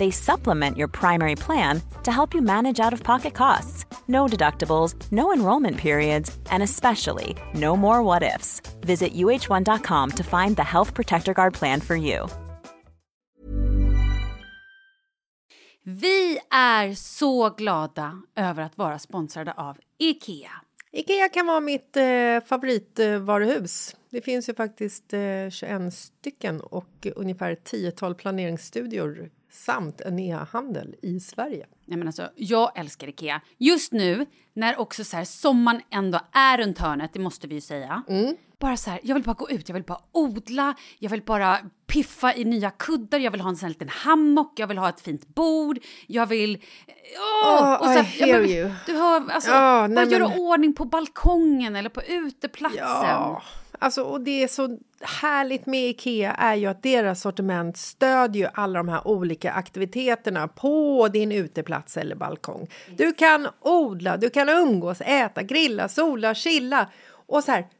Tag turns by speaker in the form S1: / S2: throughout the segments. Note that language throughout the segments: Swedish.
S1: They supplement your primary plan to help you manage out of pocket costs. No deductibles, no enrollment periods, and especially no more what ifs. Visit uh1.com to find the Health Protector Guard plan for you.
S2: Vi är så glada över att vara sponsrade av IKEA.
S3: Ikea kan vara mitt eh, favoritvaruhus. Det finns ju faktiskt eh, 21 stycken och ungefär 10-tal planeringsstudior samt en e-handel i Sverige.
S2: Nej, men alltså, jag älskar Ikea. Just nu, när också så här, sommaren ändå är runt hörnet, det måste vi ju säga.
S3: Mm.
S2: Bara så här, jag vill bara gå ut, jag vill bara odla, jag vill bara piffa i nya kuddar, jag vill ha en sån här liten hammock, jag vill ha ett fint bord, jag vill... Åh!
S3: Oh,
S2: och så
S3: I
S2: här,
S3: hear
S2: men,
S3: you.
S2: Du hör, alltså,
S3: Ja,
S2: bara göra
S3: men-
S2: ordning på balkongen eller på uteplatsen.
S3: Ja, alltså och det är så härligt med Ikea är ju att deras sortiment stödjer ju alla de här olika aktiviteterna på din uteplats eller balkong. Du kan odla, du kan umgås, äta, grilla, sola, chilla och så här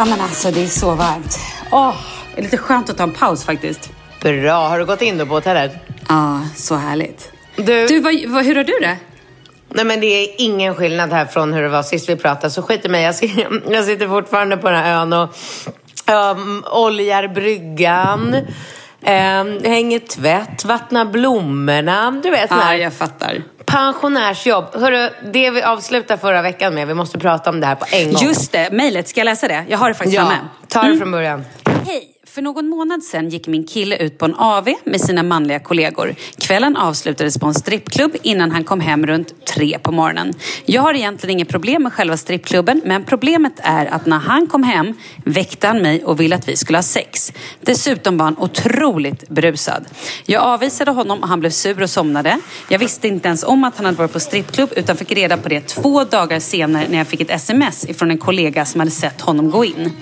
S4: Ja men alltså det är så varmt. Åh, det är lite skönt att ta en paus faktiskt.
S5: Bra, har du gått in då på hotellet?
S4: Ja, så härligt.
S5: Du,
S4: Du, vad, vad, hur har du det?
S5: nej men det är ingen skillnad här från hur det var sist vi pratade, så skit i mig. Jag, ser, jag sitter fortfarande på den här ön och um, oljar bryggan, um, hänger tvätt, vattnar blommorna. Du vet,
S4: Ja, jag fattar.
S5: Pensionärsjobb. Hörru, det vi avslutade förra veckan med, vi måste prata om det här på en gång.
S4: Just det, mejlet. Ska jag läsa det? Jag har det faktiskt
S5: Ja,
S4: framme.
S5: ta det från början.
S2: Hej! För någon månad sedan gick min kille ut på en AV med sina manliga kollegor. Kvällen avslutades på en strippklubb innan han kom hem runt tre på morgonen. Jag har egentligen inget problem med själva strippklubben men problemet är att när han kom hem väckte han mig och ville att vi skulle ha sex. Dessutom var han otroligt berusad. Jag avvisade honom och han blev sur och somnade. Jag visste inte ens om att han hade varit på strippklubb utan fick reda på det två dagar senare när jag fick ett sms ifrån en kollega som hade sett honom gå in.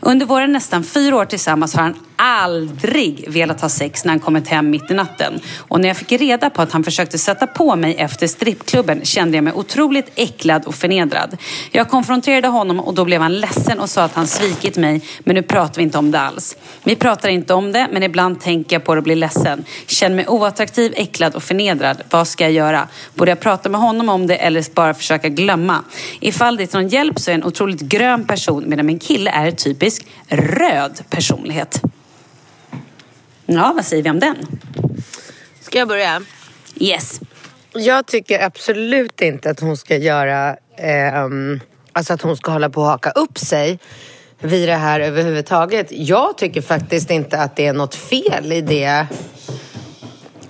S2: Under våra nästan fyra år tillsammans har han aldrig velat ha sex när han kommit hem mitt i natten. Och när jag fick reda på att han försökte sätta på mig efter strippklubben kände jag mig otroligt äcklad och förnedrad. Jag konfronterade honom och då blev han ledsen och sa att han svikit mig men nu pratar vi inte om det alls. Vi pratar inte om det men ibland tänker jag på det och blir ledsen. Känner mig oattraktiv, äcklad och förnedrad. Vad ska jag göra? Borde jag prata med honom om det eller bara försöka glömma? Ifall det är till någon hjälp så är jag en otroligt grön person medan min kille är typisk röd personlighet. Ja, vad säger vi om den?
S5: Ska jag börja?
S2: Yes.
S5: Jag tycker absolut inte att hon ska göra... ehm, alltså att hon ska hålla på och haka upp sig vid det här överhuvudtaget. Jag tycker faktiskt inte att det är något fel i det.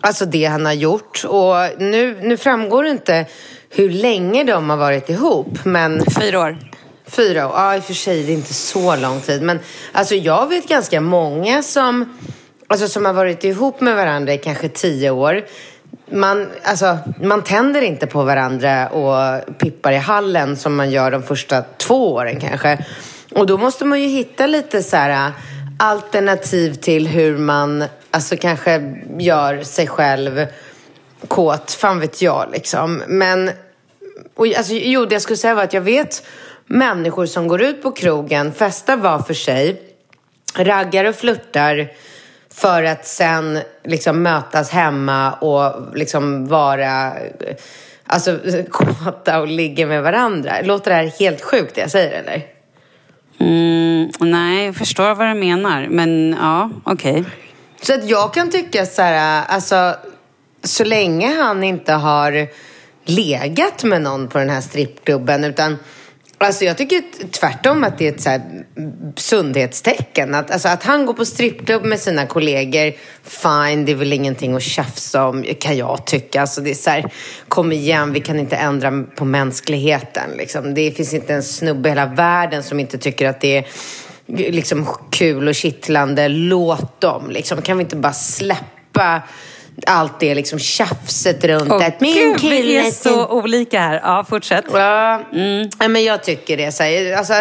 S5: Alltså det han har gjort. Och nu, nu framgår det inte hur länge de har varit ihop. Men
S2: Fyra år.
S5: Fyra år, ja i och för sig det är inte så lång tid. Men alltså jag vet ganska många som, alltså, som har varit ihop med varandra i kanske tio år. Man, alltså, man tänder inte på varandra och pippar i hallen som man gör de första två åren kanske. Och då måste man ju hitta lite så här äh, alternativ till hur man alltså, kanske gör sig själv kåt, fan vet jag liksom. Men och, alltså, jo, det jag skulle säga var att jag vet människor som går ut på krogen, festar var för sig, raggar och flörtar för att sen liksom mötas hemma och liksom vara alltså, kåta och ligga med varandra. Låter det här helt sjukt det jag säger eller?
S2: Mm, nej, jag förstår vad du menar. Men ja, okej.
S5: Så att jag kan tycka så här, alltså så länge han inte har legat med någon på den här strippklubben utan Alltså jag tycker tvärtom att det är ett så här sundhetstecken. Att, alltså att han går på strippklubb med sina kollegor, fine, det är väl ingenting att tjafsa om, kan jag tycka. Alltså det är så här, kom igen, vi kan inte ändra på mänskligheten. Liksom. Det finns inte en snubbe i hela världen som inte tycker att det är liksom kul och kittlande. Låt dem, liksom. Kan vi inte bara släppa allt det liksom tjafset runt
S2: Åh,
S5: att min
S2: Gud,
S5: kille...
S2: vi är så olika här. Ja, fortsätt.
S5: Ja, ja, men jag tycker det. Så här, alltså,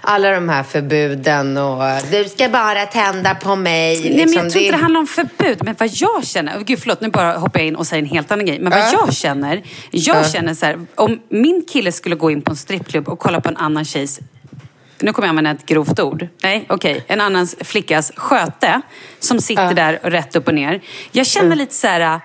S5: alla de här förbuden och du ska bara tända på mig.
S2: Nej, men
S5: liksom,
S2: jag tror inte det handlar om förbud. Men vad jag känner... Gud, förlåt, nu bara hoppar jag in och säger en helt annan grej. Men vad jag känner... Jag känner så här, om min kille skulle gå in på en strippklubb och kolla på en annan tjejs nu kommer jag använda ett grovt ord. Nej, okej. En annan flickas sköte som sitter där och rätt upp och ner. Jag känner lite så här...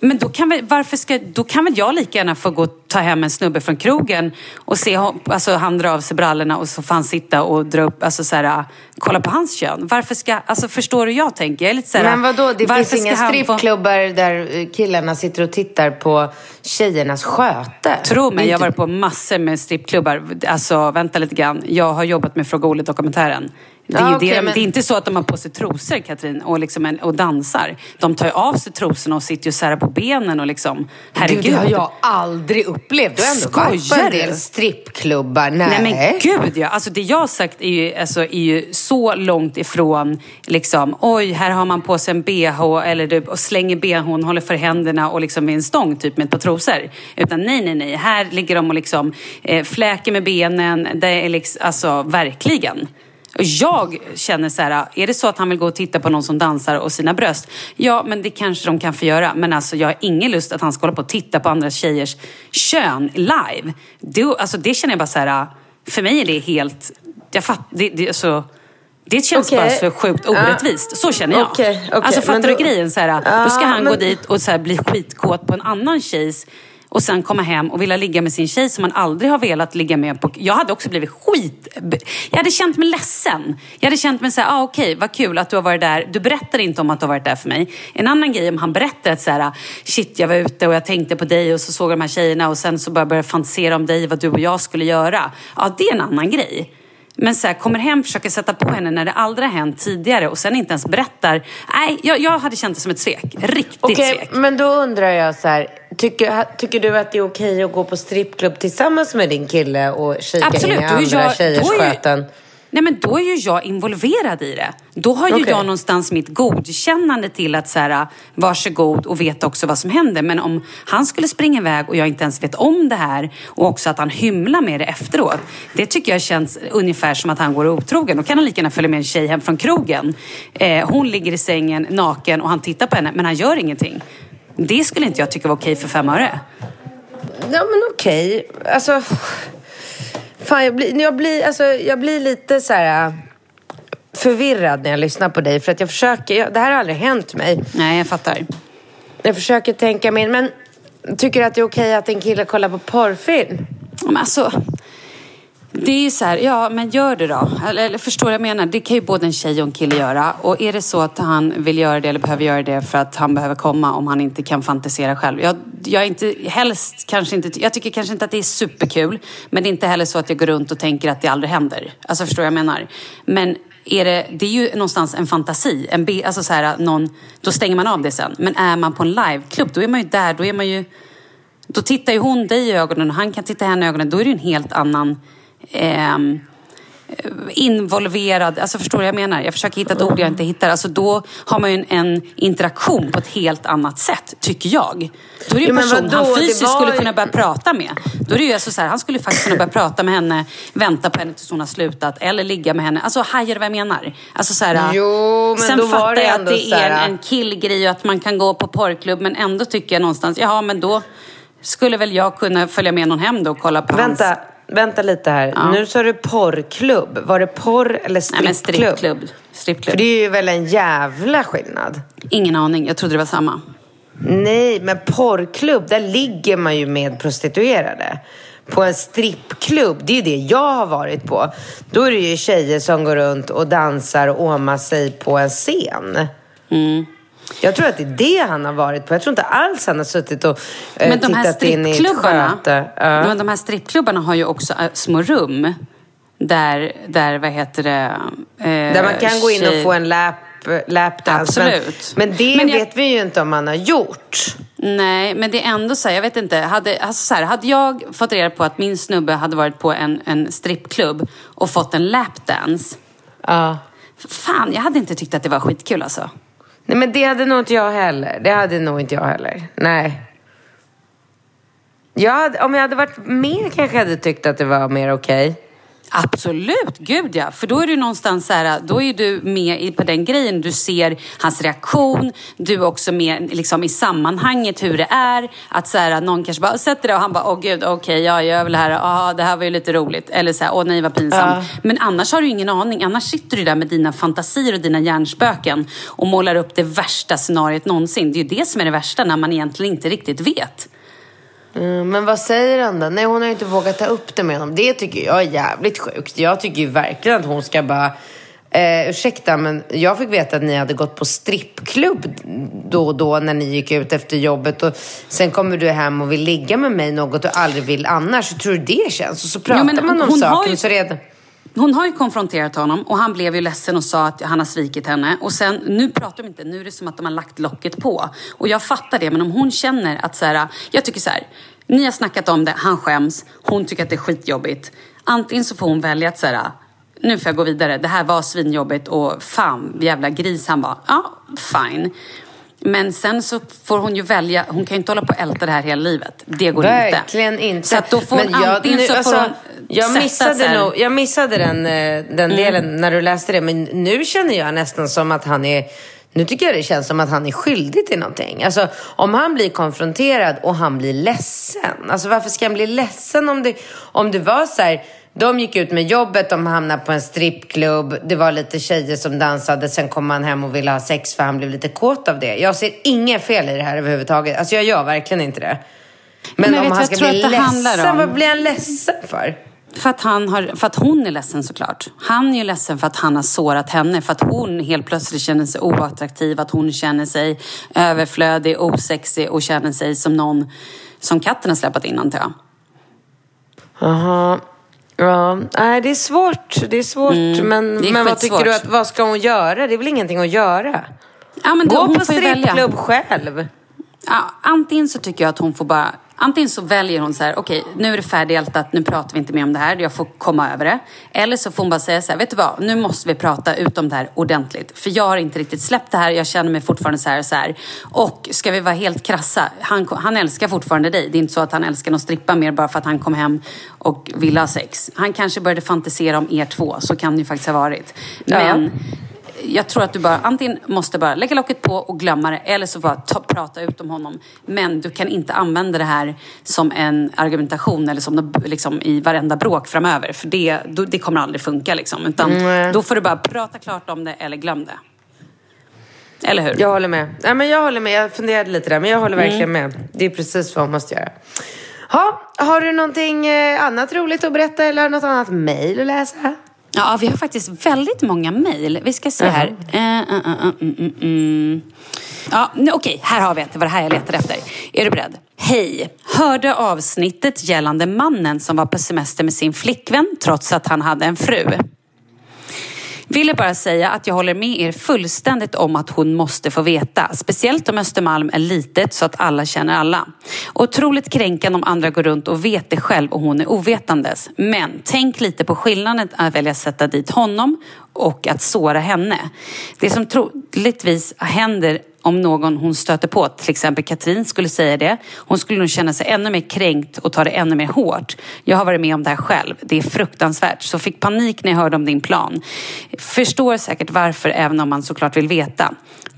S2: Men då kan, väl, varför ska, då kan väl jag lika gärna få gå ta hem en snubbe från krogen och se alltså, han dra av sig brallorna och så får han sitta och dra upp, alltså, så här, kolla på hans kön. Varför ska, alltså förstår du jag tänker? Jag är lite så här,
S5: Men vadå, det finns inga strippklubbar där eh, killarna sitter och tittar på tjejernas sköte?
S2: Tro mig, jag har varit på massor med strippklubbar. Alltså, vänta lite grann. Jag har jobbat med Fråga Olle-dokumentären. Det är,
S5: Ja, okej,
S2: det, de-
S5: men-
S2: det är inte så att de har på sig trosor, Katrin, och, liksom en, och dansar. De tar ju av sig trosorna och sitter ju så här på benen och liksom... Herregud.
S5: Gud, det har jag aldrig upplevt. Du har ändå varit på en del strippklubbar. Nej.
S2: Nej men gud ja. Alltså det jag har sagt är ju, alltså, är ju så långt ifrån liksom, oj här har man på sig en bh eller du, och slänger bhn, håller för händerna och liksom med en stång typ med ett par trosor. Utan nej, nej, nej. Här ligger de och liksom eh, fläker med benen. Det är liksom, alltså verkligen. Och jag känner så här, är det så att han vill gå och titta på någon som dansar och sina bröst? Ja, men det kanske de kan få göra. Men alltså jag har ingen lust att han ska hålla på och titta på andra tjejers kön live. Det, alltså, det känner jag bara så här, för mig är det helt, jag fatt, det, det, alltså, det känns
S5: Okej.
S2: bara så sjukt orättvist. Så känner jag.
S5: Okej, okej,
S2: Alltså fattar du grejen? Så här,
S5: Ja,
S2: då ska han
S5: men-
S2: gå dit och så här, bli skitkåt på en annan tjejs och sen komma hem och vilja ligga med sin tjej som man aldrig har velat ligga med. På. Jag hade också blivit skit... Jag hade känt mig ledsen. Jag hade känt mig så här, ah, okej, vad kul att du har varit där. Du berättar inte om att du har varit där för mig. En annan grej om han berättar att så här, shit, jag var ute och jag tänkte på dig och så såg jag de här tjejerna och sen så började jag fantisera om dig, vad du och jag skulle göra. Ja, det är en annan grej. Men så här, kommer hem, försöker sätta på henne när det aldrig har hänt tidigare och sen inte ens berättar. Nej, jag, jag hade känt det som ett svek. Riktigt
S5: Okej,
S2: svek.
S5: men då undrar jag så här. Tycker, tycker du att det är okej att gå på strippklubb tillsammans med din kille och kika
S2: Absolut,
S5: in i andra
S2: jag-
S5: tjejers sköten?
S2: Nej men då är ju jag involverad i det. Då har ju
S5: Okej.
S2: jag någonstans mitt godkännande till att så här, varsågod och vet också vad som händer. Men om han skulle springa iväg och jag inte ens vet om det här och också att han hymlar med det efteråt. Det tycker jag känns ungefär som att han går otrogen. Då kan han lika gärna följa med en tjej hem från krogen. Eh, hon ligger i sängen naken och han tittar på henne men han gör ingenting. Det skulle inte jag tycka var okej för fem öre.
S5: Ja, men okej. Alltså... Fan, jag blir, jag, blir, alltså, jag blir lite så här äh, förvirrad när jag lyssnar på dig. För att jag försöker... Jag, det här har aldrig hänt mig.
S2: Nej, jag fattar.
S5: Jag försöker tänka mig... Men tycker du att det är okej att en kille kollar på porrfilm?
S2: Men alltså, det är ju så här, ja men gör det då. Eller, eller förstår vad jag menar? Det kan ju både en tjej och en kille göra. Och är det så att han vill göra det eller behöver göra det för att han behöver komma om han inte kan fantisera själv. Jag, jag är inte, helst kanske inte, jag tycker kanske inte att det är superkul. Men det är inte heller så att jag går runt och tänker att det aldrig händer. Alltså förstår vad jag menar? Men är det, det är ju någonstans en fantasi. En, alltså så här, någon, då stänger man av det sen. Men är man på en liveklubb, då är man ju där. Då är man ju... Då tittar ju hon dig i ögonen och han kan titta henne i ögonen. Då är det ju en helt annan ehm, involverad, alltså förstår du vad jag menar? Jag försöker hitta ett ord jag inte hittar. Alltså då har man ju en, en interaktion på ett helt annat sätt, tycker jag. Då är det ju en person
S5: vadå?
S2: han fysiskt
S5: var
S2: skulle kunna börja prata med. Då är det ju alltså så här, han skulle faktiskt kunna börja prata med henne, vänta på henne tills hon har slutat eller ligga med henne. Alltså hajar du vad jag menar? Alltså så här,
S5: Jo, men
S2: sen
S5: då
S2: fattar jag att det är en, en killgrej och att man kan gå på porrklubb men ändå tycker jag någonstans, ja men då skulle väl jag kunna följa med någon hem då och kolla på hans...
S5: Vänta, lite här. Nu sa du porrklubb. Var det porr eller
S2: Nej men
S5: strippklubb?
S2: strippklubb.
S5: För
S2: Strippklubb.
S5: det är ju väl en jävla skillnad?
S2: Ingen aning, jag trodde det var samma.
S5: Nej, men porrklubb, där ligger man ju med prostituerade. På en strippklubb, det är det jag har varit på. Då är det ju tjejer som går runt och dansar och åmar sig på en scen.
S2: Mm.
S5: Jag tror att det är det han har varit på. Jag tror inte alls han har suttit och eh,
S2: Men de här
S5: tittat in i ett sköte. Ja.
S2: men de här strippklubbarna har ju också äh, små rum. Där, där vad heter det? Eh,
S5: Där man kan gå in och få en lap, lapdance.
S2: Absolut.
S5: Men, men det
S2: Men jag-
S5: vet vi ju inte om han har gjort.
S2: Nej, men det är ändå så här, jag vet inte. Hade, alltså så här, hade jag fått reda på att min snubbe hade varit på en, en strippklubb och fått en lapdance.
S5: Ja.
S2: Fan, jag hade inte tyckt att det var skitkul alltså.
S5: Nej men det hade nog inte jag heller. Det hade nog inte jag heller. Nej. Jag hade, om jag hade varit med kanske jag hade tyckt att det var mer okej.
S2: Absolut, gud ja. För då är du någonstans så här, då är du med på den grejen. Du ser hans reaktion. Du är också med liksom, i sammanhanget hur det är. Att så här, någon kanske bara sätter det och han bara, åh gud, okej, jag gör väl här. Ja, det här var ju lite roligt. Eller så här, åh nej vad pinsamt. Men annars har du ingen aning. Annars sitter du där med dina fantasier och dina hjärnspöken och målar upp det värsta scenariot någonsin. Det är ju det som är det värsta när man egentligen inte riktigt vet.
S5: Mm, men vad säger han då? Nej, hon har ju inte vågat ta upp det med honom. Det tycker jag är jävligt sjukt. Jag tycker ju verkligen att hon ska bara... Eh, ursäkta, men jag fick veta att ni hade gått på strippklubb då och då när ni gick ut efter jobbet. Och sen kommer du hem och vill ligga med mig något du aldrig vill annars. Hur tror du det känns? Och så pratar
S2: men
S5: man om
S2: hon har
S5: saken
S2: ju-
S5: så redan...
S2: Hon har ju konfronterat honom och han blev ju ledsen och sa att han har svikit henne. Och sen, nu pratar de inte, nu är det som att de har lagt locket på. Och jag fattar det, men om hon känner att så här, jag tycker så här, ni har snackat om det, han skäms, hon tycker att det är skitjobbigt. Antingen så får hon välja att så här, nu får jag gå vidare, det här var svinjobbigt och fan jävla gris han var. Ja, fine. Men sen så får hon ju välja, hon kan ju inte hålla på och älta det här hela livet. Det går
S5: Verkligen
S2: inte.
S5: inte.
S2: Så att då får hon
S5: jag-
S2: antingen
S5: nu-
S2: så får
S5: alltså,
S2: hon
S5: jag missade,
S2: så här- Mm.
S5: nog, jag missade den, eh, den delen när du läste det. Men nu känner jag nästan som att han är... Nu tycker jag det känns som att han är skyldig till någonting. Alltså, om han blir konfronterad och han blir ledsen. Alltså varför ska han bli ledsen om det, om det var så här... De gick ut med jobbet, de hamnade på en strippklubb. Det var lite tjejer som dansade. Sen kom han hem och ville ha sex för han blev lite kåt av det. Jag ser inget fel i det här överhuvudtaget. Alltså jag gör verkligen inte det. Men,
S2: Men
S5: om han ska bli ledsen, vad blir han ledsen för?
S2: För att, han har, för att hon är ledsen såklart. Han är ju ledsen för att han har sårat henne. För att hon helt plötsligt känner sig oattraktiv. Att hon känner sig överflödig, osexig och känner sig som någon som katten har släpat in antar jag.
S5: Jaha. Ja, nej det är svårt. Det är svårt. men
S2: Mm. det är
S5: men vad tycker du att, vad ska hon göra? Det är väl ingenting att göra?
S2: Ja, men då,
S5: Gå
S2: hon
S5: på strippklubb själv.
S2: Ja, antingen så tycker jag att hon får bara Antingen så väljer hon så här, okej okay, nu är det färdigältat, nu pratar vi inte mer om det här, jag får komma över det. Eller så får hon bara säga så här, vet du vad, nu måste vi prata ut om det här ordentligt. För jag har inte riktigt släppt det här, jag känner mig fortfarande så här och så här. Och ska vi vara helt krassa, han, han älskar fortfarande dig. Det är inte så att han älskar någon strippa mer bara för att han kom hem och ville ha sex. Han kanske började fantisera om er två, så kan det ju faktiskt ha varit. Men ja jag tror att du bara antingen måste bara lägga locket på och glömma det eller så bara ta, prata ut om honom. Men du kan inte använda det här som en argumentation eller som liksom, i varenda bråk framöver. För det, det kommer aldrig funka liksom. Utan mm. då får du bara prata klart om det eller glöm det. Eller hur?
S5: Jag håller med. Ja, men jag håller med. Jag funderade lite där men jag håller verkligen mm. med. Det är precis vad man måste göra. Ha, har du någonting eh, annat roligt att berätta eller något annat mejl att läsa?
S2: Ja, vi har faktiskt väldigt många mejl. Vi ska se här. Uh, uh, uh, ja, Okej, okay. här har vi ett. Det var det här jag letade efter. Är du beredd? Hej! Hörde avsnittet gällande mannen som var på semester med sin flickvän trots att han hade en fru. Ville bara säga att jag håller med er fullständigt om att hon måste få veta. Speciellt om Östermalm är litet så att alla känner alla. Otroligt kränkande om andra går runt och vet det själv och hon är ovetandes. Men tänk lite på skillnaden att välja sätta dit honom och att såra henne. Det som troligtvis händer om någon hon stöter på, till exempel Katrin skulle säga det, hon skulle nog känna sig ännu mer kränkt och ta det ännu mer hårt. Jag har varit med om det här själv. Det är fruktansvärt. Så fick panik när jag hörde om din plan. Förstår säkert varför, även om man såklart vill veta.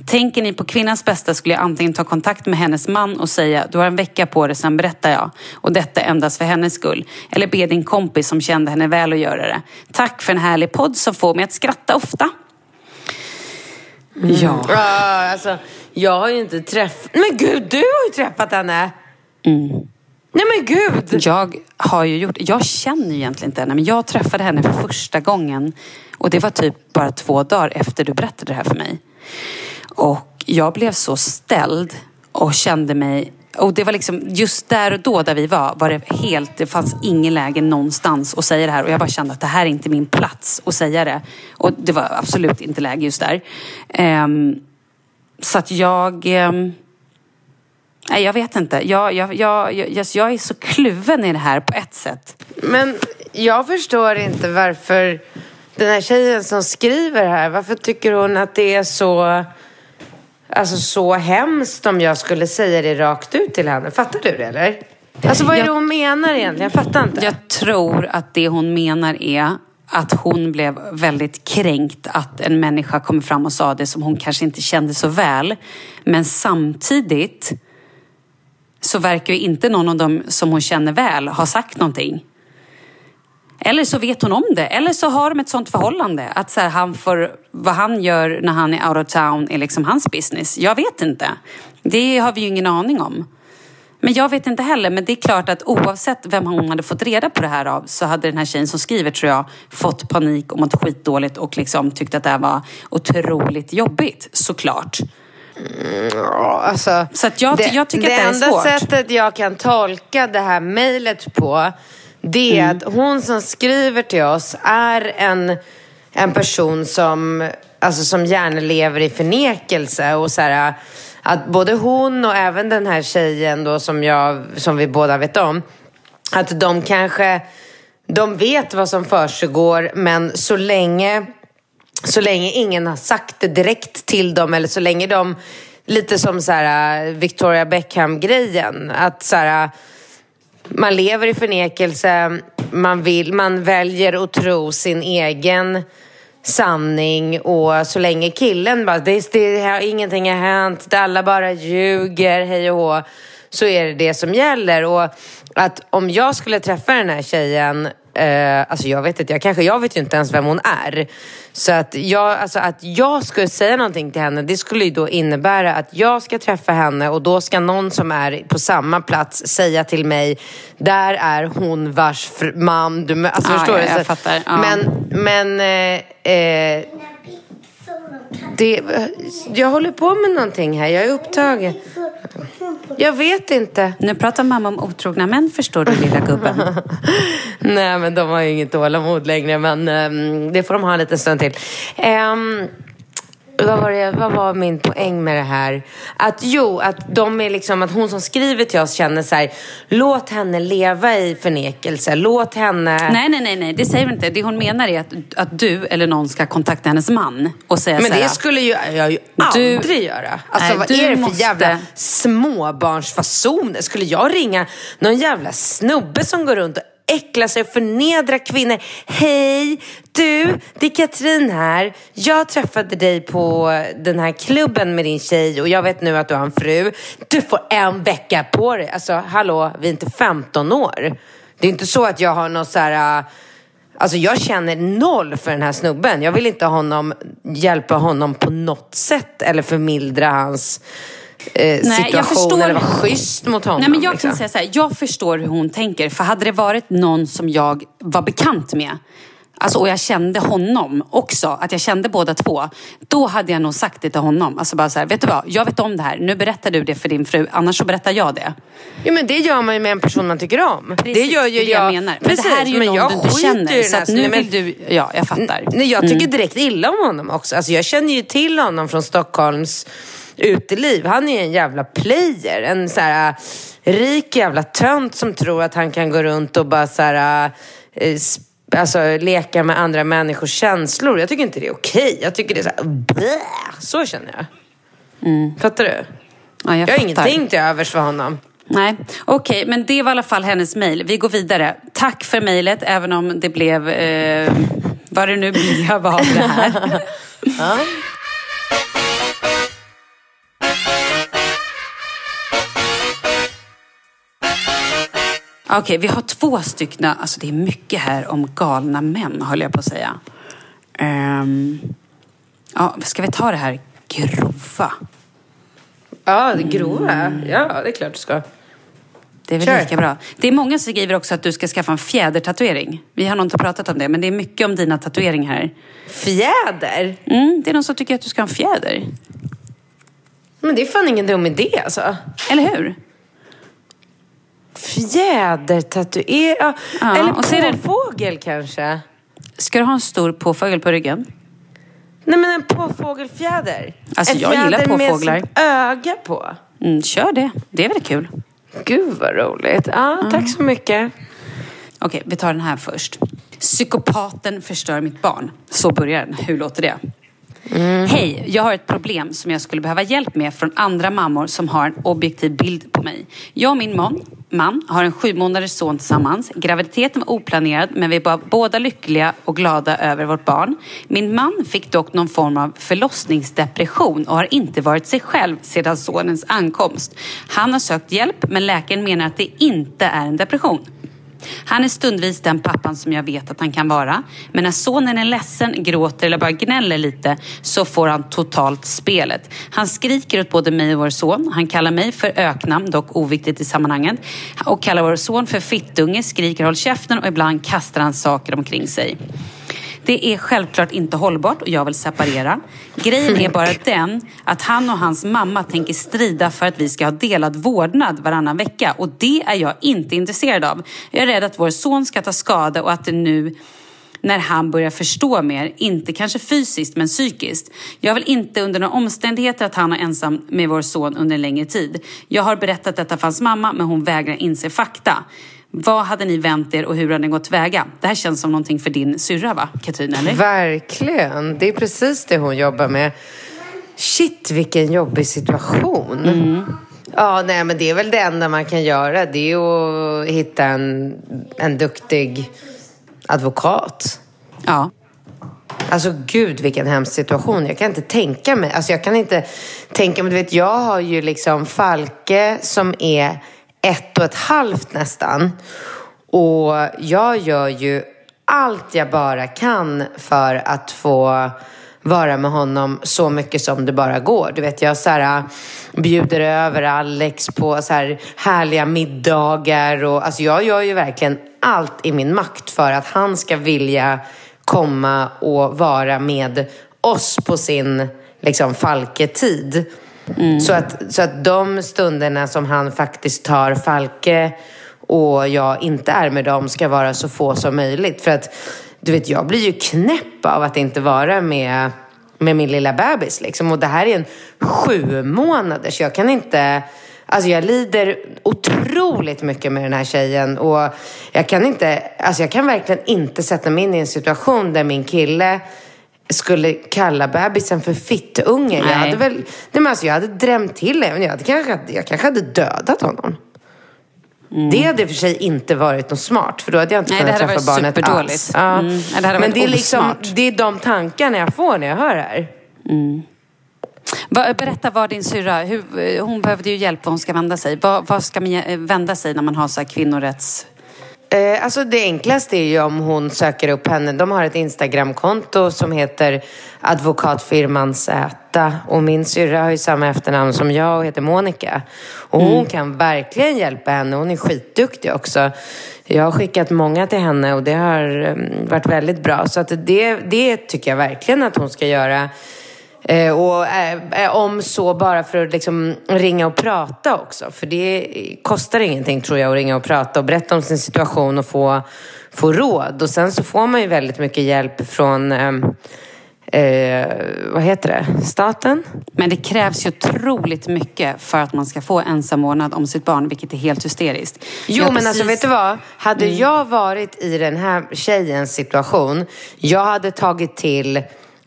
S2: Tänker ni på kvinnans bästa skulle jag antingen ta kontakt med hennes man och säga du har en vecka på dig, sen berättar jag. Och detta endast för hennes skull. Eller be din kompis som kände henne väl att göra det. Tack för en härlig podd som får mig att skratta ofta.
S5: Mm. Ja. Uh, alltså, jag har ju inte träffat... Men gud, du har ju träffat henne! Mm. Nej men gud!
S2: Jag har ju gjort... Jag känner ju egentligen inte henne, men jag träffade henne för första gången. Och det var typ bara två dagar efter du berättade det här för mig. Och jag blev så ställd och kände mig och det var liksom just där och då där vi var, var det helt, det fanns ingen läge någonstans att säga det här. Och jag bara kände att det här är inte min plats att säga det. Och det var absolut inte läge just där. Um, så att jag... Um, nej, jag vet inte. Jag, jag, jag, jag, jag är så kluven i det här på ett sätt.
S5: Men jag förstår inte varför den här tjejen som skriver här, varför tycker hon att det är så alltså, så hemskt om jag skulle säga det rakt ut till henne. Fattar du det eller? Alltså vad är jag, det hon menar egentligen? Jag fattar inte.
S2: Jag tror att det hon menar är att hon blev väldigt kränkt att en människa kom fram och sa det som hon kanske inte kände så väl. Men samtidigt så verkar ju inte någon av dem som hon känner väl ha sagt någonting. Eller så vet hon om det. Eller så har de ett sånt förhållande. Att så här, han får, vad han gör när han är out of town är liksom hans business. Jag vet inte. Det har vi ju ingen aning om. Men jag vet inte heller. Men det är klart att oavsett vem hon hade fått reda på det här av så hade den här tjejen som skriver, tror jag, fått panik och mått skitdåligt och liksom tyckte att det här var otroligt jobbigt. Såklart.
S5: Mm, alltså, så att jag, det, jag tycker det att det är svårt. Det enda sättet jag kan tolka det här mejlet på det är mm. att hon som skriver till oss är en, en person som, alltså, som gärna lever i förnekelse. Och så här, att både hon och även den här tjejen då som, jag, som vi båda vet om, att de kanske de vet vad som försiggår men så länge, så länge ingen har sagt det direkt till dem eller så länge de, lite som så här, Victoria Beckham-grejen, att så här, man lever i förnekelse, man, vill, man väljer att tro sin egen sanning och så länge killen bara, det, det, ingenting har hänt, alla bara ljuger, hej och hå, så är det det som gäller. Och att om jag skulle träffa den här tjejen Eh, alltså jag vet inte, jag, kanske, jag vet ju inte ens vem hon är. Så att jag, alltså att jag skulle säga någonting till henne, det skulle ju då innebära att jag ska träffa henne och då ska någon som är på samma plats säga till mig, där är hon vars man du Alltså
S2: ah,
S5: förstår
S2: ja, du? Jag fattar.
S5: Ja. Men, men eh, eh, det, jag håller på med någonting här, jag är upptagen. Jag vet inte.
S2: Nu pratar mamma om otrogna män förstår du lilla gubben.
S5: Nej men de har ju inget tålamod längre men um, det får de ha en liten stund till. Um, vad var, det, vad var min poäng med det här? Att jo, att de är liksom, att hon som skriver till oss känner så här, låt henne leva i förnekelse, låt henne...
S2: Nej, nej, nej, nej, det säger hon inte. Det hon menar är att, att du eller någon ska kontakta hennes man och säga
S5: Men
S2: så här,
S5: det skulle ju jag ju
S2: Du-
S5: aldrig göra. Alltså
S2: Nej,
S5: vad
S2: du
S5: är det för
S2: måste-
S5: jävla småbarnsfasoner? Skulle jag ringa någon jävla snubbe som går runt och äckla sig och förnedra kvinnor? Hej, du, det är Katrin här. Jag träffade dig på den här klubben med din tjej och jag vet nu att du har en fru. Du får en vecka på dig. Alltså hallå, vi är inte 15 år. Det är inte så att jag har någon så här... Äh, alltså jag känner noll för den här snubben. Jag vill inte honom, hjälpa honom på något sätt eller förmildra hans eh,
S2: jag
S5: situation
S2: förstår-
S5: eller vara schysst mot honom.
S2: Nej, men jag
S5: liksom.
S2: kan säga så här, jag förstår hur hon tänker. För hade det varit någon som jag var bekant med Alltså, och jag kände honom också, att jag kände båda två. Då hade jag nog sagt det till honom. Alltså bara så här, vet du vad, jag vet om det här. Nu berättar du det för din fru, annars så berättar jag det.
S5: Jo men det gör man ju med en person man tycker om.
S2: Precis,
S5: det gör ju
S2: det
S5: jag.
S2: jag menar. Men
S5: Precis,
S2: det här är ju
S5: men
S2: någon
S5: jag
S2: du inte känner. Så att nu vill du, ja jag fattar.
S5: Nej, jag tycker direkt illa om honom också. Alltså, jag känner ju till honom från Stockholms uteliv. Han är en jävla player. En så här äh, rik jävla tönt som tror att han kan gå runt och bara så här, äh, sp- alltså, leka med andra människors känslor. Jag tycker inte det är okej. Jag tycker det är så här, blä. Så känner jag. Fattar du?
S2: Mm. Ja, jag
S5: Jag har ingenting till övers för honom.
S2: Nej, okej, men det var i alla fall hennes mejl. Vi går vidare. Tack för mejlet, även om det blev, eh, vad det nu blev av det här. Okej, vi har två stycken, alltså det är mycket här om galna män, höll jag på att säga. Ehm, ja, ska vi ta det här grova?
S5: Ja, det grova. Ja, det är klart du ska.
S2: Det är väl
S5: Kör.
S2: lika bra. Det är många som skriver också att du ska skaffa en fjädertatuering. Vi har nog inte pratat om det, men det är mycket om dina tatueringar här.
S5: Fjäder?
S2: Mm, det är någon som tycker att du ska ha en fjäder.
S5: Men det är fan ingen dum idé alltså.
S2: Eller hur?
S5: Fjädertatuering? Ja, eller
S2: och så är det-
S5: påfågel kanske?
S2: Ska du ha en stor påfågel på ryggen?
S5: Nej men en påfågelfjäder.
S2: Alltså,
S5: en
S2: jag gillar
S5: fjäder
S2: påfåglar.
S5: med öga på.
S2: Mm, kör det. Det är väl kul.
S5: Gud vad roligt. Ja, tack så mycket.
S2: Okej, vi tar den här först. Psykopaten förstör mitt barn. Så börjar den. Hur låter det? Hej, jag har ett problem som jag skulle behöva hjälp med från andra mammor som har en objektiv bild på mig. Jag och min man, man har en sju månaders son tillsammans. Graviditeten var oplanerad men vi var båda lyckliga och glada över vårt barn. Min man fick dock någon form av förlossningsdepression och har inte varit sig själv sedan sonens ankomst. Han har sökt hjälp men läkaren menar att det inte är en depression. Han är stundvis den pappan som jag vet att han kan vara. Men när sonen är ledsen, gråter eller bara gnäller lite så får han totalt spelet. Han skriker åt både mig och vår son. Han kallar mig för öknamn, dock oviktigt i sammanhanget. Och kallar vår son för fittunge, skriker håll käften och ibland kastar han saker omkring sig. Det är självklart inte hållbart och jag vill separera. Grejen är bara den att han och hans mamma tänker strida för att vi ska ha delad vårdnad varannan vecka och det är jag inte intresserad av. Jag är rädd att vår son ska ta skada och att det nu när han börjar förstå mer, inte kanske fysiskt men psykiskt. Jag vill inte under några omständigheter att han är ensam med vår son under en längre tid. Jag har berättat detta för hans mamma men hon vägrar inse fakta. Vad hade ni vänt er och hur hade ni gått tillväga? Det här känns som någonting för din syrra va, Katrin? Eller?
S5: Verkligen. Det är precis det hon jobbar med. Shit, vilken jobbig situation.
S2: Mm.
S5: Ja, nej, men det är väl det enda man kan göra. Det är att hitta en, en duktig advokat.
S2: Ja.
S5: Alltså gud vilken hemsk situation. Jag kan inte tänka mig. Alltså jag kan inte tänka mig. Du vet jag har ju liksom Falke som är ett och ett halvt nästan. Och jag gör ju allt jag bara kan för att få vara med honom så mycket som det bara går. Du vet, jag så här, äh, bjuder över Alex på så här härliga middagar. Och, alltså, jag gör ju verkligen allt i min makt för att han ska vilja komma och vara med oss på sin liksom, Falke-tid. Så, att, så att de stunderna som han faktiskt tar Falke och jag inte är med dem ska vara så få som möjligt. För att du vet, jag blir ju knäpp av att inte vara med med min lilla bebis. Liksom. Och det här är en sju månaders. Jag kan inte... Alltså jag lider otroligt mycket med den här tjejen. Och jag kan inte... Alltså jag kan verkligen inte sätta mig in i en situation där min kille skulle kalla bebisen för fittunge. Jag hade väl... Nej men alltså jag hade drämt till även. Jag, hade kanske, jag kanske hade dödat honom. Mm. Det hade i och för sig inte varit något smart för då hade jag inte
S2: Nej,
S5: kunnat träffa barnet alls. Ja.
S2: Mm. Det hade
S5: Men
S2: varit
S5: det är, liksom, det är de tankarna jag får när jag hör det här.
S2: Va- Berätta vad din syrra, hur, hon behövde ju hjälp var hon ska vända sig. Vad, vad ska man vända sig när man har så här kvinnorätts...
S5: Eh, alltså det enklaste är ju om hon söker upp henne. De har ett Instagramkonto som heter advokatfirman Z. Och min syrra har ju samma efternamn som jag och heter Monica. Och hon kan verkligen hjälpa henne. Hon är skitduktig också. Jag har skickat många till henne och det har eh, varit väldigt bra. Så att det, det tycker jag verkligen att hon ska göra. Eh, och eh, eh, om så bara för att liksom ringa och prata också. För det kostar ingenting tror jag att ringa och prata och berätta om sin situation och få, få råd. Och sen så får man ju väldigt mycket hjälp från, ehm, eh, vad heter det, staten?
S2: Men det krävs ju otroligt mycket för att man ska få ensamvårdnad om sitt barn, vilket är helt hysteriskt.
S5: Jo
S2: Jag
S5: men alltså
S2: precis-
S5: vet du vad? Hade jag varit i den här tjejens situation, jag hade tagit till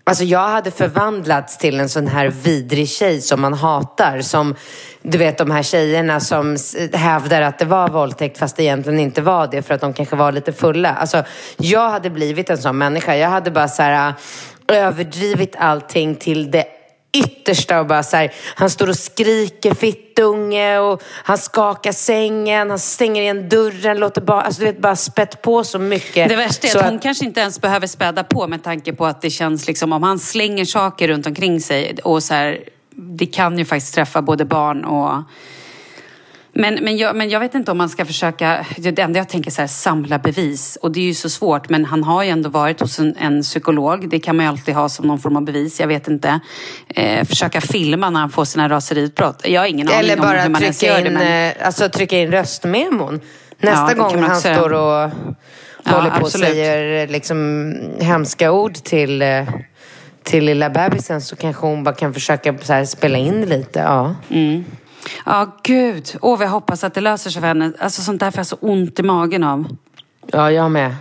S5: Alltså jag hade förvandlats till en sån här vidrig tjej som man hatar. Som, du vet de här tjejerna som hävdar att det var våldtäkt fast det egentligen inte var det för att de kanske var lite fulla. Alltså jag hade blivit en sån människa. Jag hade bara så här äh, överdrivit allting till det yttersta och bara så här, han står och skriker 'fittung' fittunge och han skakar sängen, han stänger igen dörren, låter bara, alltså du vet bara spett på så mycket.
S2: Det värsta är
S5: så
S2: att hon kanske inte ens behöver späda på med tanke på att det känns liksom om han slänger saker runt omkring sig och så här, det kan ju faktiskt träffa både barn och men, men, jag, men jag vet inte om man ska försöka, det enda jag tänker så här, samla bevis. Och det är ju så svårt, men han har ju ändå varit hos en, en psykolog. Det kan man ju alltid ha som någon form av bevis, jag vet inte. Eh, försaka filma när han får sina raseriutbrott. Jag har ingen
S5: Eller
S2: aning om hur
S5: bara
S2: man ens gör
S5: in,
S2: det. Men...
S5: eh, alltså, trycka in röstmemon.
S2: Ja,
S5: Nästa
S2: kan
S5: gång han står och
S2: Ja,
S5: håller på och
S2: absolut.
S5: säger liksom, hemska ord till, eh, till lilla bebisen så kanske hon bara kan försöka så här, spela in lite. Ja.
S2: Ja, gud. Åh, jag hoppas att det löser sig för henne. Alltså sånt där får jag så ont i magen av.
S5: ja, jag med.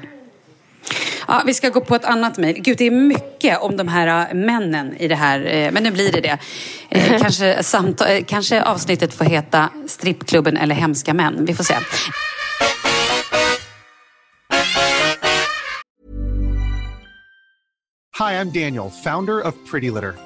S2: Ja, vi ska gå på ett annat mejl. Gud, det är mycket om de här äh, männen i det här. eh, Men nu blir det det. Eh, kanske, samtal, eh, kanske avsnittet får heta Strippklubben eller Hemska män. Vi får se.
S6: Hi, I'm Daniel, founder of Pretty Litter.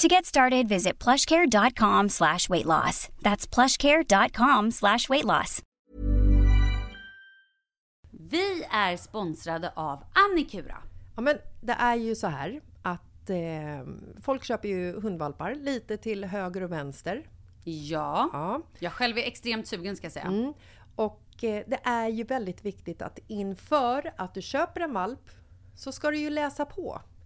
S7: To get started, visit plushcare.com slash weight loss. That's plushcare.com slash weight loss.
S2: Vi är sponsrade av Annikura.
S3: Ja, men det är ju så här att eh, folk köper ju hundvalpar lite till höger och vänster.
S2: Ja.
S3: Ja.
S2: Jag själv är extremt sugen ska jag säga.
S3: Mm. Och eh, det är ju väldigt viktigt att inför att du köper en valp så ska du ju läsa på.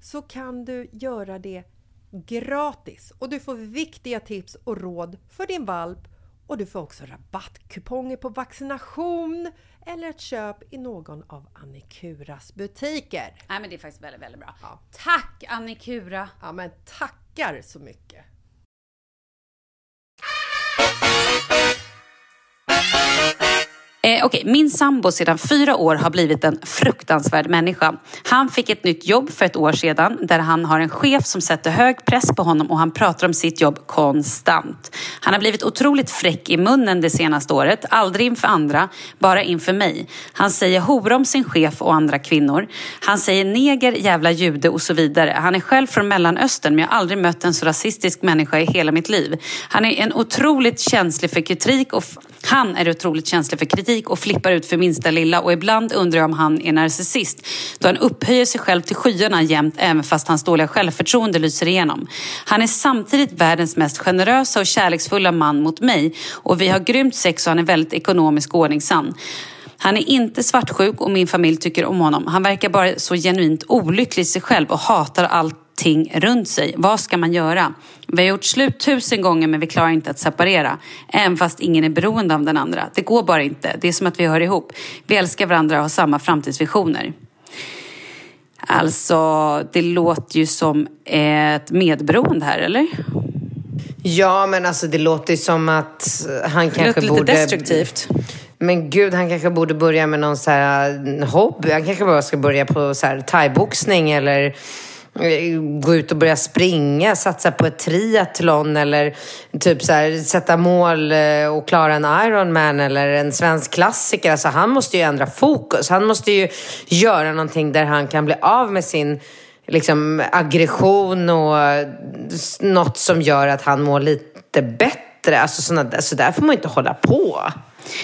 S3: så kan du göra det gratis och du får viktiga tips och råd för din valp och du får också rabattkuponger på vaccination eller ett köp i någon av Annikuras butiker.
S2: Nej men det är faktiskt väldigt, väldigt bra. Tack Annikura!
S3: Ja men tackar så mycket!
S2: Eh, okay. min sambo sedan fyra år har blivit en fruktansvärd människa. Han fick ett nytt jobb för ett år sedan där han har en chef som sätter hög press på honom och han pratar om sitt jobb konstant. Han har blivit otroligt fräck i munnen det senaste året, aldrig inför andra, bara inför mig. Han säger hora om sin chef och andra kvinnor. Han säger neger, jävla jude och så vidare. Han är själv från Mellanöstern men jag har aldrig mött en så rasistisk människa i hela mitt liv. Han är en otroligt känslig för kritik och han är otroligt känslig för kritik och flippar ut för minsta lilla och ibland undrar jag om han är narcissist då han upphöjer sig själv till skyarna jämt även fast hans dåliga självförtroende lyser igenom. Han är samtidigt världens mest generösa och kärleksfulla man mot mig och vi har grymt sex och han är väldigt ekonomisk och ordningsam. Han är inte svartsjuk och min familj tycker om honom. Han verkar bara så genuint olycklig i sig själv och hatar allt allting runt sig. Vad ska man göra? Vi har gjort slut tusen gånger men vi klarar inte att separera. Även fast ingen är beroende av den andra. Det går bara inte. Det är som att vi hör ihop. Vi älskar varandra och har samma framtidsvisioner. Alltså, det låter ju som ett medberoende här, eller?
S5: Ja, men alltså det låter ju som att han
S2: Det
S5: kanske
S2: låter lite
S5: borde...
S2: destruktivt.
S5: Men gud, han kanske borde börja med någon så här hobby. Han kanske bara ska börja på så här thaiboxning eller eh, Eh, gå ut och börja springa, satsa på ett triathlon eller typ så här, sätta mål eh, och klara en Ironman eller en svensk klassiker. Alltså han måste ju ändra fokus. Han måste ju göra någonting där han kan bli av med sin liksom, aggression och något som gör att han mår lite bättre. Alltså såna, alltså, så där får man inte hålla på.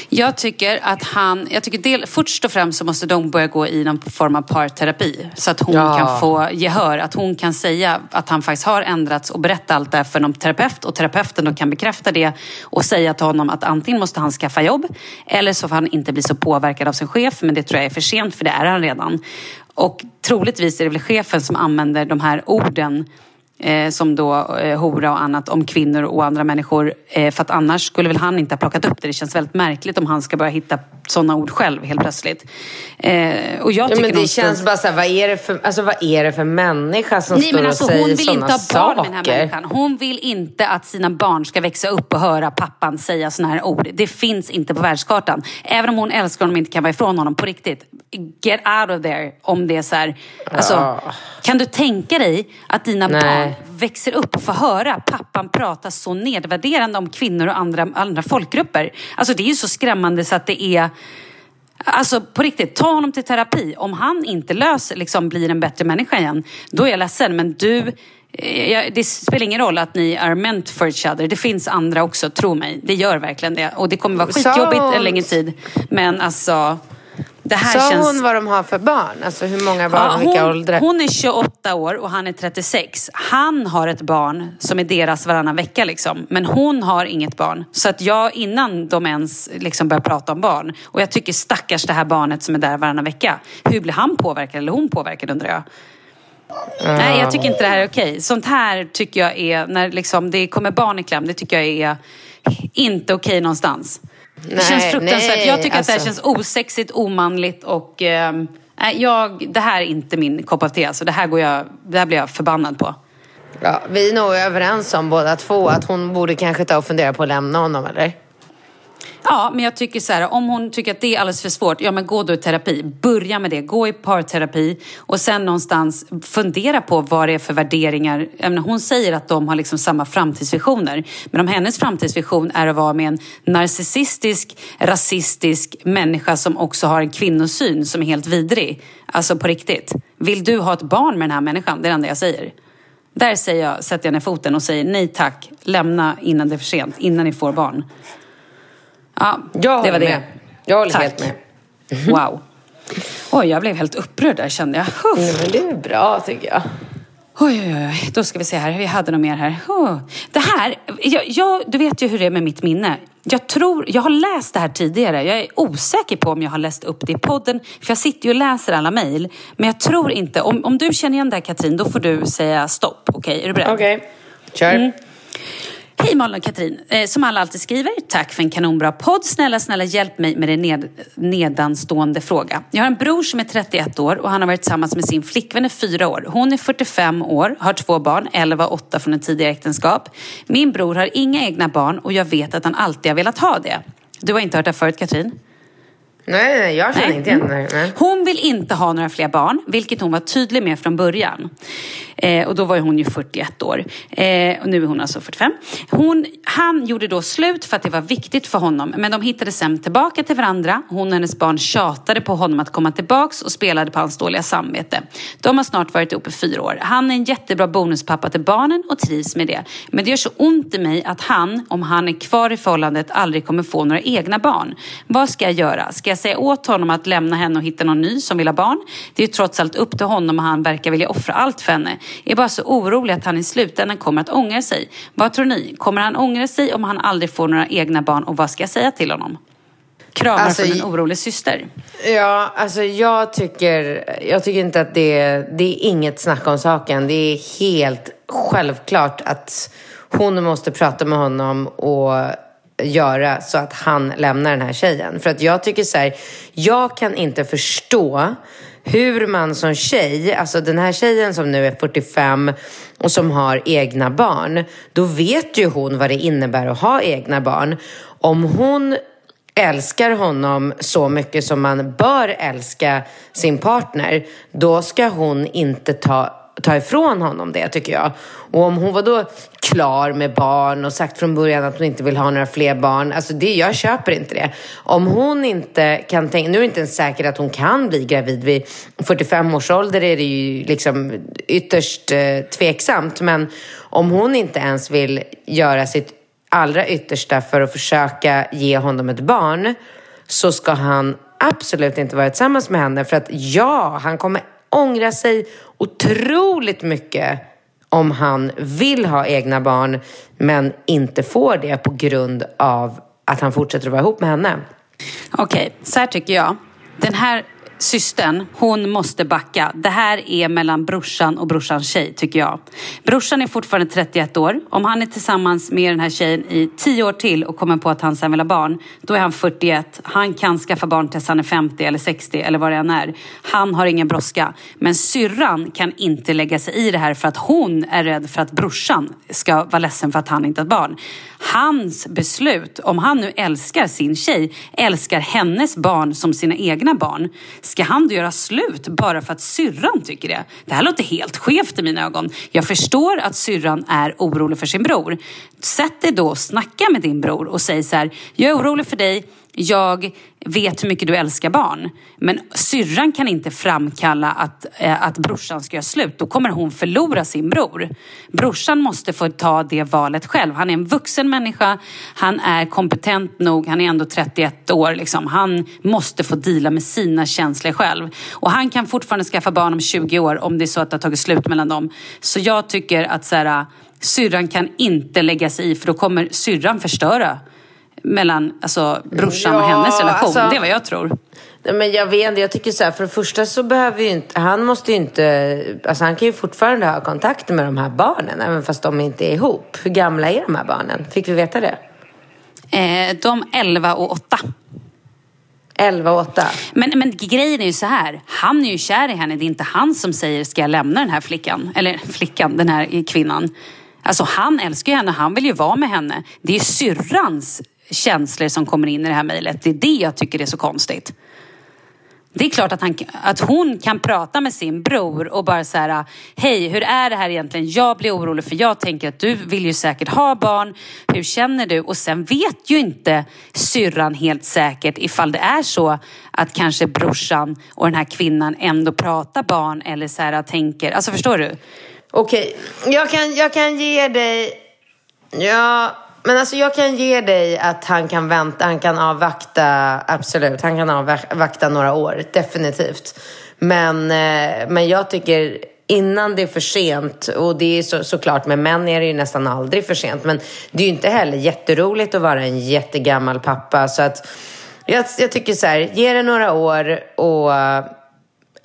S2: Jag tycker att han, jag tycker del, först och främst så måste de börja gå i någon form av parterapi. Så att hon
S5: Ja.
S2: kan få gehör, att hon kan säga att han faktiskt har ändrats och berätta allt det här för någon terapeut. Och terapeuten då kan bekräfta det och säga till honom att antingen måste han skaffa jobb eller så får han inte bli så påverkad av sin chef. Men det tror jag är för sent för det är han redan. Och troligtvis är det väl chefen som använder de här orden eh, som då eh, hora och annat om kvinnor och andra människor. Eh, för att annars skulle väl han inte ha plockat upp det. Det känns väldigt märkligt om han ska börja hitta sådana ord själv helt plötsligt. Eh, och jag
S5: Ja,
S2: tycker
S5: men det
S2: någonstans-
S5: känns bara så här, vad är det för, alltså, vad är det för människa som
S2: Nej,
S5: står
S2: men alltså,
S5: och säger
S2: hon vill
S5: sådana
S2: inte ha barn med den här
S5: saker?
S2: människan. Hon vill inte att sina barn ska växa upp och höra pappan säga såna här ord. Det finns inte på världskartan. Även om hon älskar honom och inte kan vara ifrån honom på riktigt. Get out of there om det är så här. Alltså, Kan du tänka dig att dina
S5: Nej.
S2: barn växer upp och får höra pappan prata så nedvärderande om kvinnor och andra, andra folkgrupper? Alltså det är ju så skrämmande så att det är Alltså på riktigt, ta honom till terapi. Om han inte löser, liksom blir en bättre människa igen, då är jag ledsen. Men du, eh, det spelar ingen roll att ni är meant for each other. Det finns andra också, tro mig. Det gör verkligen det. Och det kommer vara skitjobbigt en längre tid. Men alltså, det här
S5: Sa
S2: känns...
S5: hon vad de har för barn? Alltså hur många barn
S2: Ja,
S5: och vilka
S2: hon,
S5: åldrar?
S2: hon är 28 år och han är 36. Han har ett barn som är deras varannan vecka. Liksom. Men hon har inget barn. Så att jag, innan de ens liksom börjar prata om barn. Och jag tycker stackars det här barnet som är där varannan vecka. Hur blir han påverkad eller hon påverkad undrar jag. Nej, jag tycker inte det här är okej. Sånt här tycker jag är, när liksom det kommer barn i kläm, det tycker jag är inte okej någonstans. Det
S5: Nej,
S2: känns fruktansvärt.
S5: nej,
S2: jag tycker att det här
S5: alltså.
S2: känns osexigt, omanligt och nej, jag, det här är inte min kopp av te. Alltså, det, här går jag, det här blir jag förbannad på.
S5: Ja, vi är nog överens om båda två att hon borde kanske ta och fundera på att lämna honom, eller?
S2: Ja, men jag tycker så här, om hon tycker att det är alldeles för svårt, ja men gå då i terapi. Börja med det, gå i parterapi och sen någonstans fundera på vad det är för värderingar. Menar, hon säger att de har liksom samma framtidsvisioner. Men om hennes framtidsvision är att vara med en narcissistisk, rasistisk människa som också har en kvinnosyn som är helt vidrig. Alltså på riktigt. Vill du ha ett barn med den här människan? Det är det enda jag säger. Där säger jag, sätter jag ner foten och säger nej tack, lämna innan det är för sent, innan ni får barn. Ja,
S5: Jag
S2: det var det.
S5: med. Jag håller
S2: Tack.
S5: helt med.
S2: Wow. Oj, jag blev helt upprörd där kände jag.
S5: Nej, men det är bra, tycker jag.
S2: Oj, oj, oj. Då ska vi se här. Vi hade nog mer här. Det här, jag, jag, du vet ju hur det är med mitt minne. Jag tror, jag har läst det här tidigare. Jag är osäker på om jag har läst upp det i podden. För jag sitter ju och läser alla mejl. Men jag tror inte. Om, om du känner igen det här Katrin, då får du säga stopp. Okej, är du beredd?
S5: Okej, kör.
S2: Mm. Hej Malin och Katrin. Eh, som alla alltid skriver, tack för en kanonbra podd. Snälla, snälla hjälp mig med den ned, nedanstående fråga. Jag har en bror som är 31 år och han har varit tillsammans med sin flickvän i fyra år. Hon är 45 år, har två barn, 11 och 8 från ett tidigare äktenskap. Min bror har inga egna barn och jag vet att han alltid har velat ha det. Du har inte hört det förut Katrin?
S5: Nej, nej, jag känner
S2: Nej.
S5: inte igen det. Nej.
S2: Hon vill inte ha några fler barn, vilket hon var tydlig med från början. Eh, och då var ju hon ju 41 år. Eh, och nu är hon alltså 45. Hon, han gjorde då slut för att det var viktigt för honom. Men de hittade sen tillbaka till varandra. Hon och hennes barn tjatade på honom att komma tillbaks och spelade på hans dåliga samvete. De har snart varit ihop i fyra år. Han är en jättebra bonuspappa till barnen och trivs med det. Men det gör så ont i mig att han, om han är kvar i förhållandet, aldrig kommer få några egna barn. Vad ska jag göra? Ska jag säga åt honom att lämna henne och hitta någon ny som vill ha barn? Det är ju trots allt upp till honom och han verkar vilja offra allt för henne. Jag är bara så orolig att han i slutändan kommer att ångra sig. Vad tror ni? Kommer han ångra sig om han aldrig får några egna barn och vad ska jag säga till honom? Kramar
S5: Alltså,
S2: från en orolig syster.
S5: Ja, alltså jag tycker, jag tycker inte att det, det är inget snack om saken. Det är helt självklart att hon måste prata med honom och göra så att han lämnar den här tjejen. För att jag tycker så här, jag kan inte förstå hur man som tjej, alltså den här tjejen som nu är 45 och som har egna barn, då vet ju hon vad det innebär att ha egna barn. Om hon älskar honom så mycket som man bör älska sin partner, då ska hon inte ta, ta ifrån honom det tycker jag. Och om hon var då klar med barn och sagt från början att hon inte vill ha några fler barn, alltså det, jag köper inte det. Om hon inte kan tänka, nu är det inte ens säkert att hon kan bli gravid vid 45 års ålder är det ju liksom ytterst eh, tveksamt, men om hon inte ens vill göra sitt allra yttersta för att försöka ge honom ett barn så ska han absolut inte vara tillsammans med henne. För att ja, han kommer ångra sig otroligt mycket om han vill ha egna barn men inte får det på grund av att han fortsätter att vara ihop med henne.
S2: Okej, så här tycker jag. Den här systern, hon måste backa. Det här är mellan brorsan och brorsans tjej tycker jag. Brorsan är fortfarande 31 år. Om han är tillsammans med den här tjejen i 10 år till och kommer på att han sen vill ha barn, då är han 41. Han kan skaffa barn tills han är 50 eller 60 eller vad det än är. Han har ingen brådska. Men syrran kan inte lägga sig i det här för att hon är rädd för att brorsan ska vara ledsen för att han inte har barn. Hans beslut, om han nu älskar sin tjej, älskar hennes barn som sina egna barn Ska han då göra slut bara för att syrran tycker det? Det här låter helt skevt i mina ögon. Jag förstår att syrran är orolig för sin bror. Sätt dig då och snacka med din bror och säg så här, jag är orolig för dig jag vet hur mycket du älskar barn. Men syrran kan inte framkalla att, eh, att brorsan ska göra slut. Då kommer hon förlora sin bror. Brorsan måste få ta det valet själv. Han är en vuxen människa. Han är kompetent nog. Han är ändå 31 år. Liksom. Han måste få dela med sina känslor själv. Och han kan fortfarande skaffa barn om 20 år om det är så att det har tagit slut mellan dem. Så jag tycker att så här, syrran kan inte lägga sig i för då kommer syrran förstöra mellan alltså, brorsan ja, och hennes relation. Alltså, det är vad jag tror.
S5: Men jag vet jag tycker så här, för det första så behöver ju inte, han måste ju inte, alltså han kan ju fortfarande ha kontakt med de här barnen, även fast de inte är ihop. Hur gamla är de här barnen? Fick vi veta det?
S2: Eh, de 11 och 8.
S5: 11 och 8.
S2: Men, men grejen är ju så här, han är ju kär i henne. Det är inte han som säger, ska jag lämna den här flickan? Eller flickan, den här kvinnan. Alltså han älskar ju henne, han vill ju vara med henne. Det är syrrans känslor som kommer in i det här mejlet. Det är det jag tycker är så konstigt. Det är klart att, han, att hon kan prata med sin bror och bara så här, hej, hur är det här egentligen? Jag blir orolig för jag tänker att du vill ju säkert ha barn. Hur känner du? Och sen vet ju inte syrran helt säkert ifall det är så att kanske brorsan och den här kvinnan ändå pratar barn eller så här tänker, alltså förstår du?
S5: Okej, jag kan, jag kan ge dig, ja, men alltså jag kan ge dig att han kan vänta, han kan avvakta, absolut. Han kan avvakta några år, definitivt. Men, eh, men jag tycker innan det är för sent, och det är så, såklart med män är det ju nästan aldrig för sent, men det är ju inte heller jätteroligt att vara en jättegammal pappa. Så att jag, jag tycker så här, ge det några år och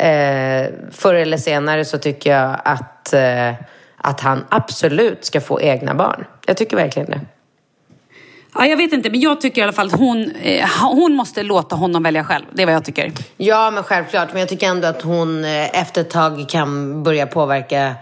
S5: eh, förr eller senare så tycker jag att, eh, att han absolut ska få egna barn. Jag tycker verkligen det.
S2: Ja, jag vet inte, men jag tycker i alla fall att hon, eh, hon måste låta honom välja själv. Det är vad jag tycker.
S5: Ja, men självklart. Men jag tycker ändå att hon eh, efter ett tag kan börja påverka,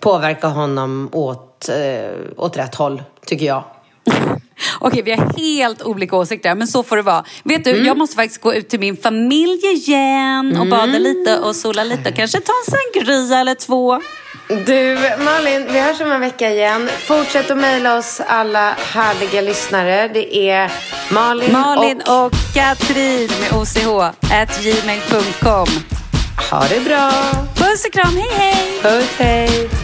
S5: påverka honom åt, eh, åt rätt håll, tycker jag.
S2: Okej, vi har helt olika åsikter, men så får det vara. Vet du, mm. jag måste faktiskt gå ut till min familj igen och mm. bada lite och sola lite och kanske ta en sangria eller två.
S5: Du, Malin, vi hörs om en vecka igen. Fortsätt att mejla oss alla härliga lyssnare. Det är Malin,
S2: Malin och... och Katrin med OCH at gmail.com.
S5: Ha det bra.
S2: Puss och kram, hej hej.
S5: Puss, hej.